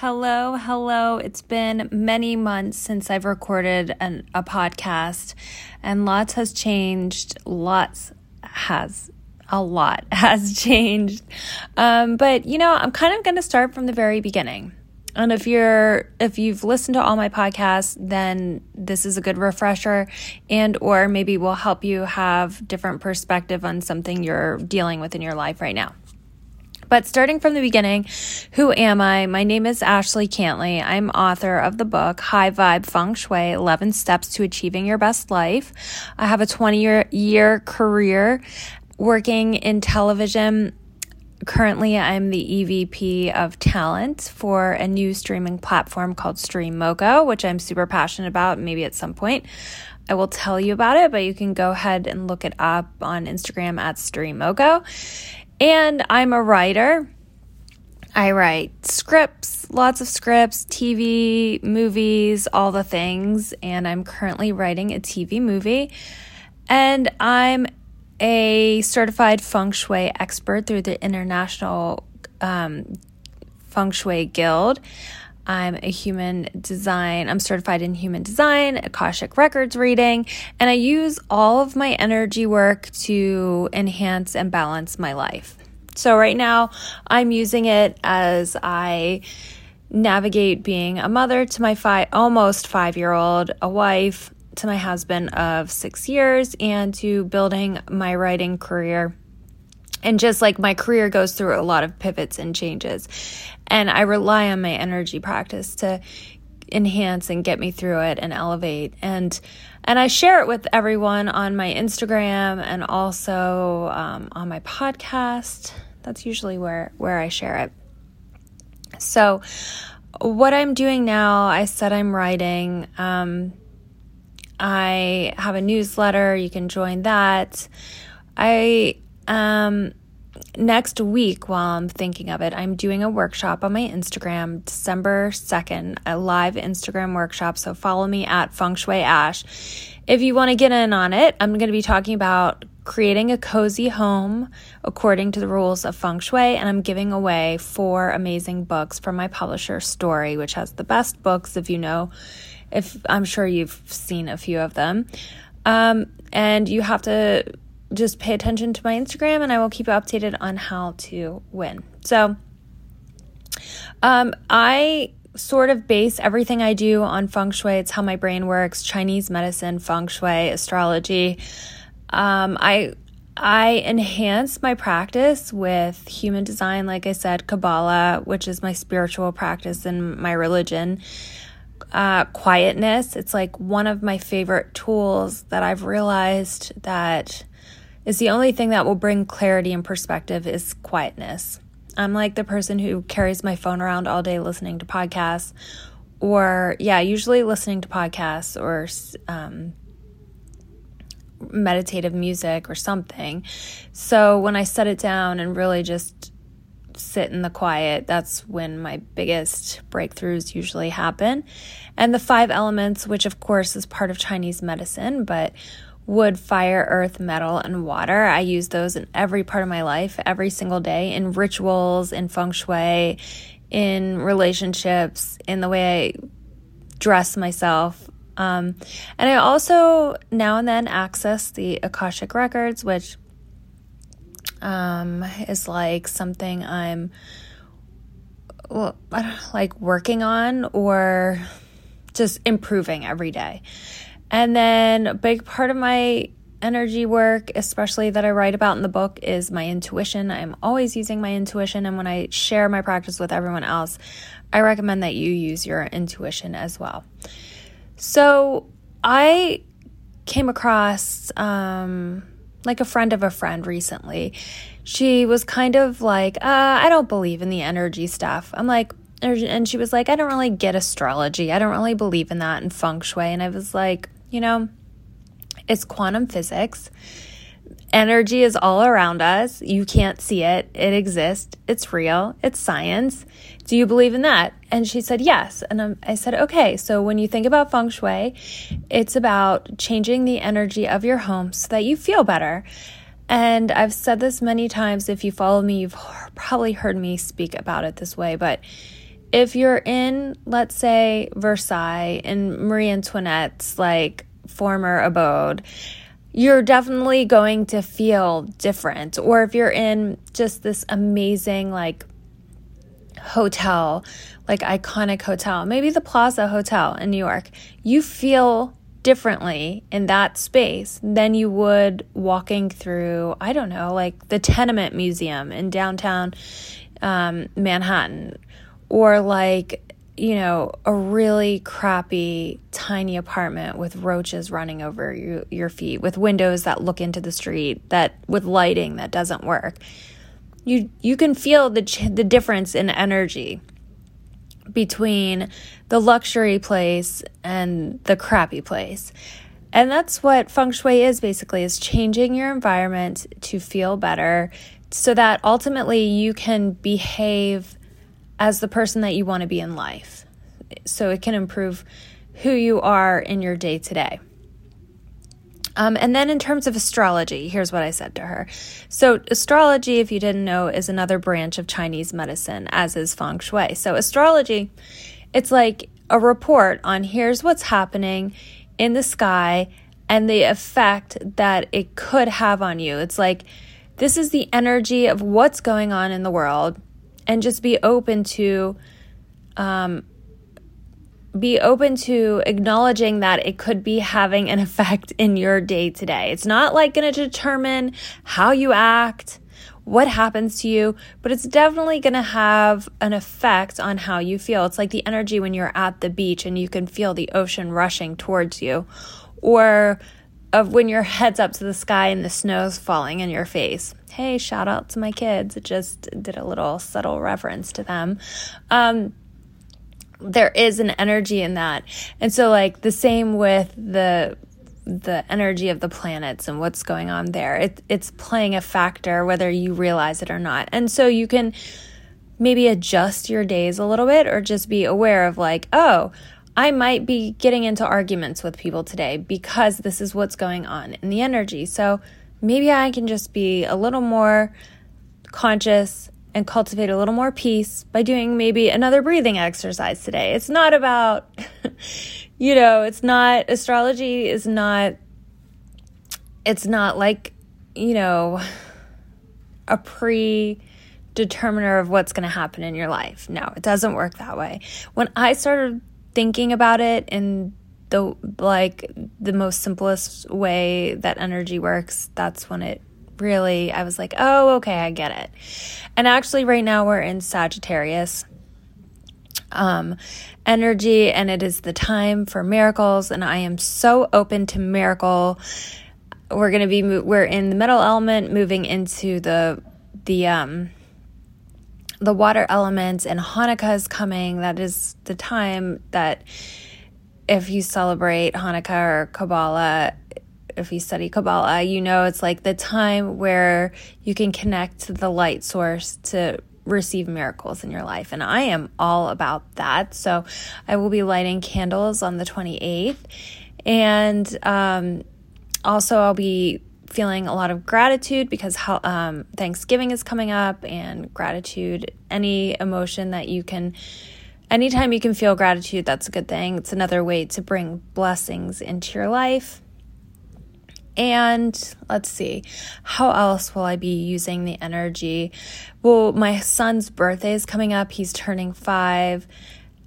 Hello, hello. It's been many months since I've recorded an, a podcast, and lots has changed. Lots has, a lot has changed. Um, but, you know, I'm kind of going to start from the very beginning. And if you're if you've listened to all my podcasts, then this is a good refresher and or maybe will help you have different perspective on something you're dealing with in your life right now. But starting from the beginning, who am I? My name is Ashley Cantley. I'm author of the book High Vibe Feng Shui 11 Steps to Achieving Your Best Life. I have a 20 year, career working in television. Currently, I'm the EVP of talent for a new streaming platform called Stream StreamMoco, which I'm super passionate about. Maybe at some point I will tell you about it, but you can go ahead and look it up on Instagram at Stream StreamMoco. And I'm a writer. I write scripts, lots of scripts, TV, movies, all the things. And I'm currently writing a TV movie. And I'm a certified feng shui expert through the International um, Feng Shui Guild. I'm a human design, I'm certified in human design, Akashic Records reading, and I use all of my energy work to enhance and balance my life. So, right now, I'm using it as I navigate being a mother to my five, almost five year old, a wife to my husband of six years, and to building my writing career and just like my career goes through a lot of pivots and changes. And I rely on my energy practice to enhance and get me through it and elevate. And and I share it with everyone on my Instagram and also um, on my podcast. That's usually where where I share it. So, what I'm doing now, I said I'm writing. Um, I have a newsletter. You can join that. I um, next week, while I'm thinking of it, I'm doing a workshop on my Instagram, December 2nd, a live Instagram workshop. So follow me at Feng Shui Ash. If you want to get in on it, I'm going to be talking about creating a cozy home according to the rules of feng shui and i'm giving away four amazing books from my publisher Storey which has the best books if you know if i'm sure you've seen a few of them um, and you have to just pay attention to my Instagram and I will keep you updated on how to win. So, um, I sort of base everything I do on feng shui. It's how my brain works, Chinese medicine, feng shui, astrology. Um, I I enhance my practice with human design, like I said, Kabbalah, which is my spiritual practice and my religion. Uh, quietness, it's like one of my favorite tools that I've realized that is the only thing that will bring clarity and perspective is quietness. I'm like the person who carries my phone around all day listening to podcasts, or yeah, usually listening to podcasts or um, meditative music or something. So when I set it down and really just sit in the quiet, that's when my biggest breakthroughs usually happen. And the five elements, which of course is part of Chinese medicine, but wood, fire, earth, metal, and water. I use those in every part of my life, every single day, in rituals, in feng shui, in relationships, in the way I dress myself. Um, and I also now and then access the Akashic Records, which um, is like something I'm well, like working on or just improving every day. And then a big part of my energy work, especially that I write about in the book, is my intuition. I'm always using my intuition. And when I share my practice with everyone else, I recommend that you use your intuition as well. So I came across um, like a friend of a friend recently. She was kind of like, uh, I don't believe in the energy stuff. I'm like, and she was like, I don't really get astrology. I don't really believe in that and feng shui. And I was like, you know, it's quantum physics. Energy is all around us. You can't see it. It exists. It's real. It's science. Do you believe in that? And she said, yes. And I said, okay. So when you think about feng shui, it's about changing the energy of your home so that you feel better. And I've said this many times. If you follow me, you've probably heard me speak about it this way, but if you're in, let's say, Versailles in Marie Antoinette's like former abode, you're definitely going to feel different. Or if you're in just this amazing, like, hotel, like iconic hotel, maybe the Plaza Hotel in New York, you feel differently in that space than you would walking through, I don't know, like the Tenement Museum in downtown um, Manhattan, or like you know, a really crappy tiny apartment with roaches running over you, your feet, with windows that look into the street, that with lighting that doesn't work. You you can feel the the difference in energy between the luxury place and the crappy place. And that's what feng shui is basically is changing your environment to feel better so that ultimately you can behave as the person that you want to be in life. So it can improve who you are in your day to day. Um, and then in terms of astrology, here's what I said to her. So, astrology, if you didn't know, is another branch of Chinese medicine, as is feng shui. So, astrology, it's like a report on here's what's happening in the sky and the effect that it could have on you. It's like this is the energy of what's going on in the world and just be open to um, be open to acknowledging that it could be having an effect in your day to day. It's not like going to determine how you act, what happens to you, but it's definitely going to have an effect on how you feel. It's like the energy when you're at the beach and you can feel the ocean rushing towards you, or of when your head's up to the sky and the snow's falling in your face. Hey, shout out to my kids. It just did a little subtle reference to them. Um, there is an energy in that. And so like the same with the the energy of the planets and what's going on there. It, it's playing a factor whether you realize it or not. And so you can maybe adjust your days a little bit or just be aware of like, oh, I might be getting into arguments with people today because this is what's going on in the energy. So maybe I can just be a little more conscious and cultivate a little more peace by doing maybe another breathing exercise today. It's not about, you know, it's not, astrology is not, it's not like, you know, a pre determiner of what's going to happen in your life. No, it doesn't work that way. When I started thinking about it in the like the most simplest way that energy works, that's when it really I was like, "Oh, okay, I get it." And actually right now we're in Sagittarius um energy and it is the time for miracles and I am so open to miracle. We're going to be we're in the metal element moving into the the um the water element and Hanukkah is coming. That is the time that if you celebrate Hanukkah or Kabbalah, if you study Kabbalah, you know it's like the time where you can connect to the light source to receive miracles in your life. And I am all about that. So I will be lighting candles on the 28th. And um, also, I'll be feeling a lot of gratitude because um, Thanksgiving is coming up, and gratitude, any emotion that you can, anytime you can feel gratitude, that's a good thing. It's another way to bring blessings into your life. And let's see, how else will I be using the energy? Well, my son's birthday is coming up, he's turning five.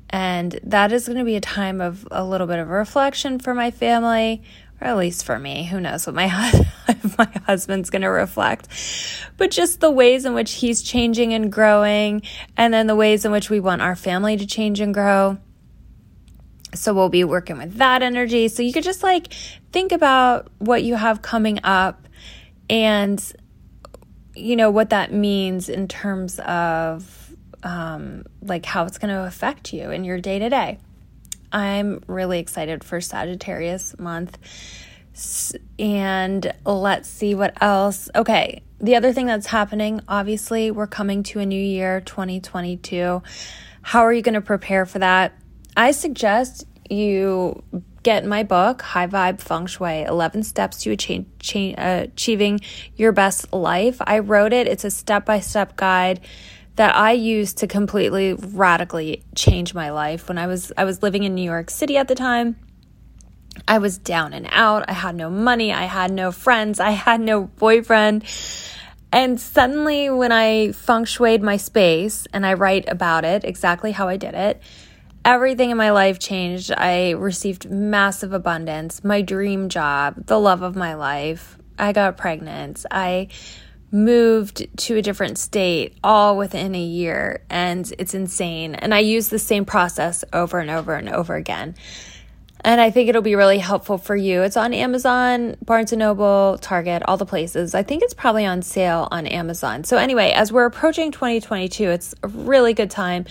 And that is going to be a time of a little bit of reflection for my family or at least for me. Who knows what my my husband's going to reflect. But just the ways in which he's changing and growing and then the ways in which we want our family to change and grow. So we'll be working with that energy. So you could just like think about what you have coming up and you know what that means in terms of um, like how it's going to affect you in your day to day. I'm really excited for Sagittarius month. And let's see what else. Okay, the other thing that's happening, obviously, we're coming to a new year, 2022. How are you going to prepare for that? I suggest you get my book, High Vibe Feng Shui 11 Steps to Achieving Your Best Life. I wrote it, it's a step by step guide that I used to completely radically change my life. When I was I was living in New York City at the time, I was down and out. I had no money, I had no friends, I had no boyfriend. And suddenly when I feng shuied my space and I write about it, exactly how I did it, everything in my life changed. I received massive abundance, my dream job, the love of my life. I got pregnant. I moved to a different state all within a year and it's insane. And I use the same process over and over and over again. And I think it'll be really helpful for you. It's on Amazon, Barnes and Noble, Target, all the places. I think it's probably on sale on Amazon. So anyway, as we're approaching 2022, it's a really good time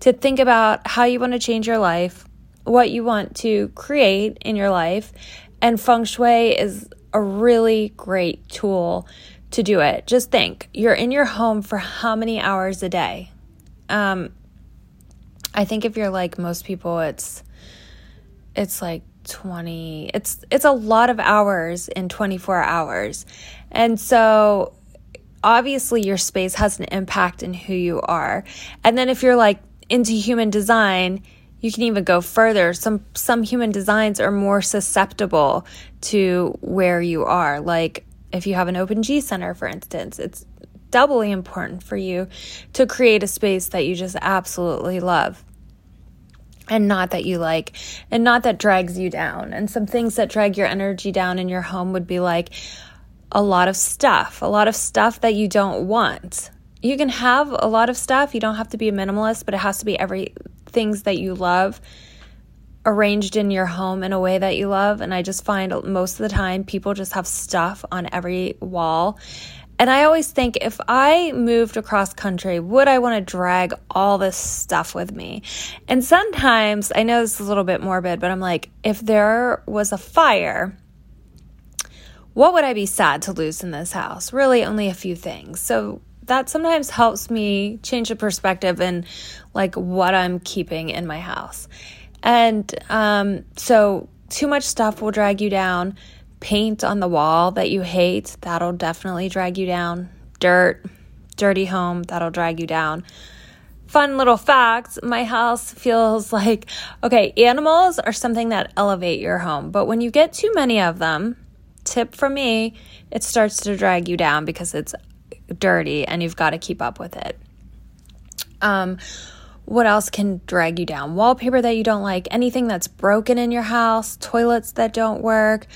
to think about how you want to change your life, what you want to create in your life, and feng shui is a really great tool to do it. Just think you're in your home for how many hours a day? Um, I think if you're like most people, it's it's like 20 it's it's a lot of hours in 24 hours and so obviously your space has an impact in who you are and then if you're like into human design you can even go further some some human designs are more susceptible to where you are like if you have an open G center, for instance, it's doubly important for you to create a space that you just absolutely love and not that you like and not that drags you down. And some things that drag your energy down in your home would be like a lot of stuff, a lot of stuff that you don't want. You can have a lot of stuff, you don't have to be a minimalist, but it has to be every things that you love arranged in your home in a way that you love. And I just find most of the time people just have stuff on every wall. And I always think if I moved across country, would I want to drag all this stuff with me? And sometimes, I know this is a little bit morbid, but I'm like, if there was a fire, what would I be sad to lose in this house? Really, only a few things. So that sometimes helps me change the perspective and like what I'm keeping in my house. And um, so, too much stuff will drag you down. Paint on the wall that you hate, that'll definitely drag you down. Dirt, dirty home, that'll drag you down. Fun little facts my house feels like okay, animals are something that elevate your home, but when you get too many of them, tip from me, it starts to drag you down because it's dirty and you've got to keep up with it. Um, what else can drag you down? Wallpaper that you don't like, anything that's broken in your house, toilets that don't work,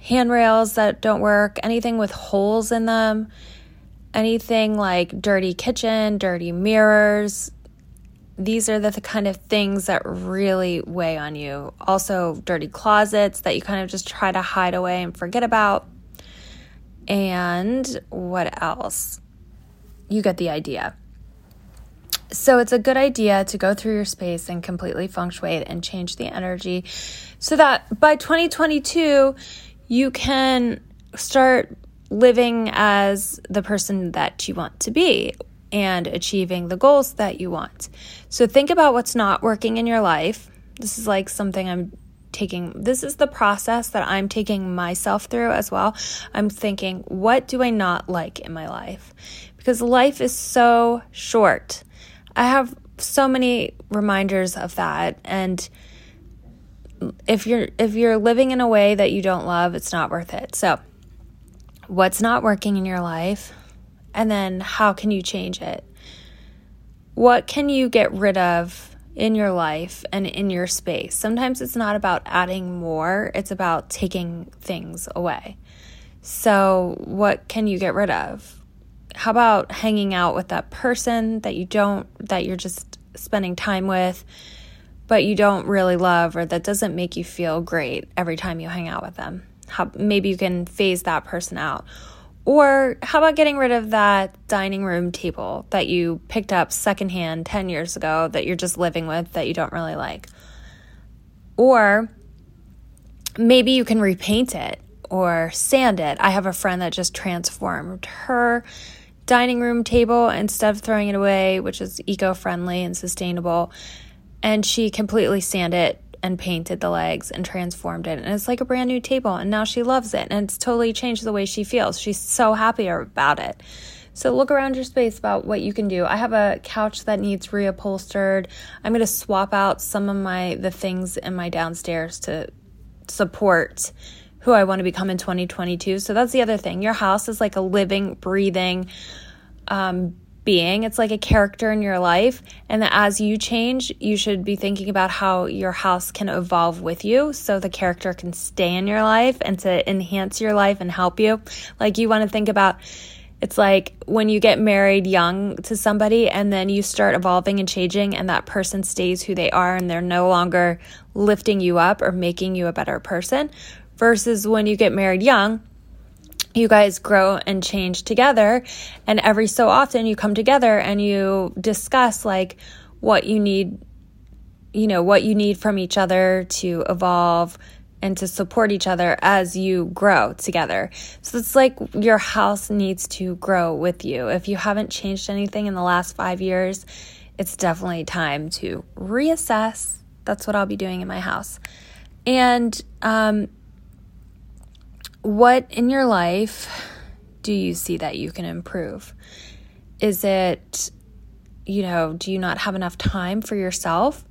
handrails that don't work, anything with holes in them, anything like dirty kitchen, dirty mirrors. These are the, kind of things that really weigh on you. Also, dirty closets that you kind of just try to hide away and forget about. And what else? You get the idea. So it's a good idea to go through your space and completely feng shui it and change the energy so that by 2022 you can start living as the person that you want to be and achieving the goals that you want. So think about what's not working in your life. This is like something I'm taking this is the process that I'm taking myself through as well. I'm thinking, what do I not like in my life? Because life is so short. I have so many reminders of that and if you're if you're living in a way that you don't love, it's not worth it. So, what's not working in your life? And then how can you change it? What can you get rid of in your life and in your space? Sometimes it's not about adding more, it's about taking things away. So, what can you get rid of? How about hanging out with that person that you don't, that you're just spending time with, but you don't really love or that doesn't make you feel great every time you hang out with them? How, maybe you can phase that person out. Or how about getting rid of that dining room table that you picked up secondhand 10 years ago that you're just living with that you don't really like? Or maybe you can repaint it or sand it. I have a friend that just transformed her dining room table instead of throwing it away, which is eco friendly and sustainable. And she completely sanded it and painted the legs and transformed it. And it's like a brand new table. And now she loves it. And it's totally changed the way she feels. She's so happy about it. So look around your space about what you can do. I have a couch that needs reupholstered. I'm going to swap out some of my the things in my downstairs to support who I want to become in 2022. So that's the other thing. Your house is like a living, breathing um, being. It's like a character in your life. And that as you change, you should be thinking about how your house can evolve with you so the character can stay in your life and to enhance your life and help you. Like you want to think about it's like when you get married young to somebody and then you start evolving and changing, and that person stays who they are and they're no longer lifting you up or making you a better person. Versus when you get married young you guys grow and change together. And every so often you come together and you discuss like what you need, you know, what you need from each other to evolve and to support each other as you grow together. So it's like your house needs to grow with you. If you haven't changed anything in the last five years, it's definitely time to reassess. That's what I'll be doing in my house. And um, what in your life do you see that you can improve? Is it, you know, do you not have enough time for yourself?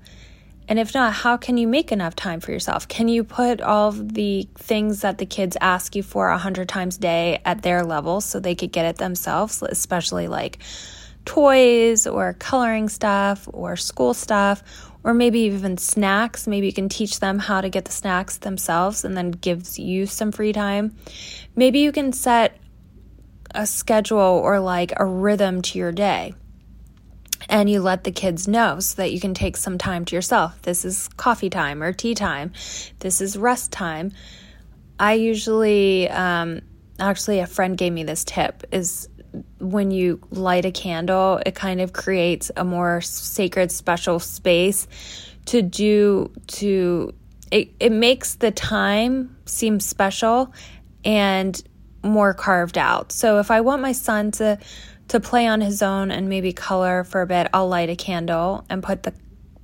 And if not, how can you make enough time for yourself? Can you put all the things that the kids ask you for a hundred times a day at their level so they could get it themselves, especially like toys or coloring stuff or school stuff or maybe even snacks. Maybe you can teach them how to get the snacks themselves and then gives you some free time. Maybe you can set a schedule or like a rhythm to your day and you let the kids know so that you can take some time to yourself. This is coffee time or tea time. This is rest time. I usually, um, actually, a friend gave me this tip is when you light a candle, it kind of creates a more sacred, special space to do, to, it, it makes the time seem special and more carved out. So if I want my son to, to play on his own and maybe color for a bit, I'll light a candle and put the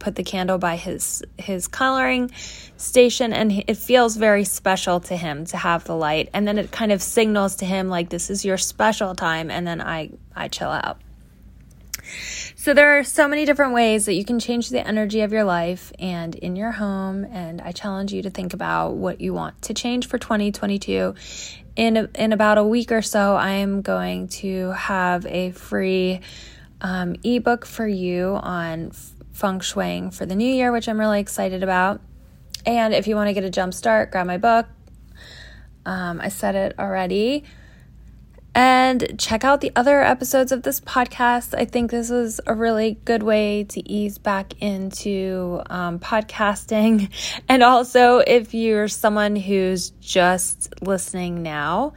put the candle by his his coloring station and it feels very special to him to have the light and then it kind of signals to him like this is your special time and then I I chill out. So there are so many different ways that you can change the energy of your life and in your home and I challenge you to think about what you want to change for 2022. In in about a week or so I am going to have a free um, ebook for you on feng shuiing for the new year, which I'm really excited about. And if you want to get a jump start, grab my book. Um, I said it already. And check out the other episodes of this podcast. I think this was a really good way to ease back into um, podcasting. And also, if you're someone who's just listening now,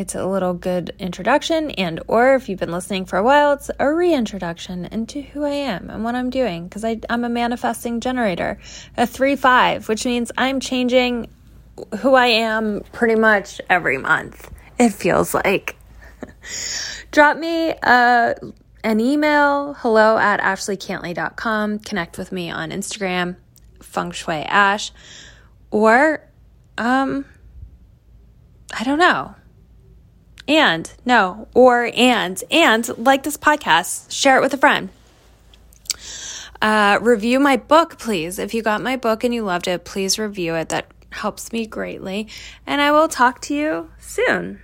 it's a little good introduction and or if you've been listening for a while it's a reintroduction into who i am and what i'm doing because i'm a manifesting generator a 3-5 which means i'm changing who i am pretty much every month it feels like. Drop me a, uh, an email hello at ashleycantley.com connect with me on instagram feng shui ash or um i don't know and no, or and, and like this podcast, share it with a friend. Uh, review my book, please. If you got my book and you loved it, please review it. That helps me greatly. And I will talk to you soon.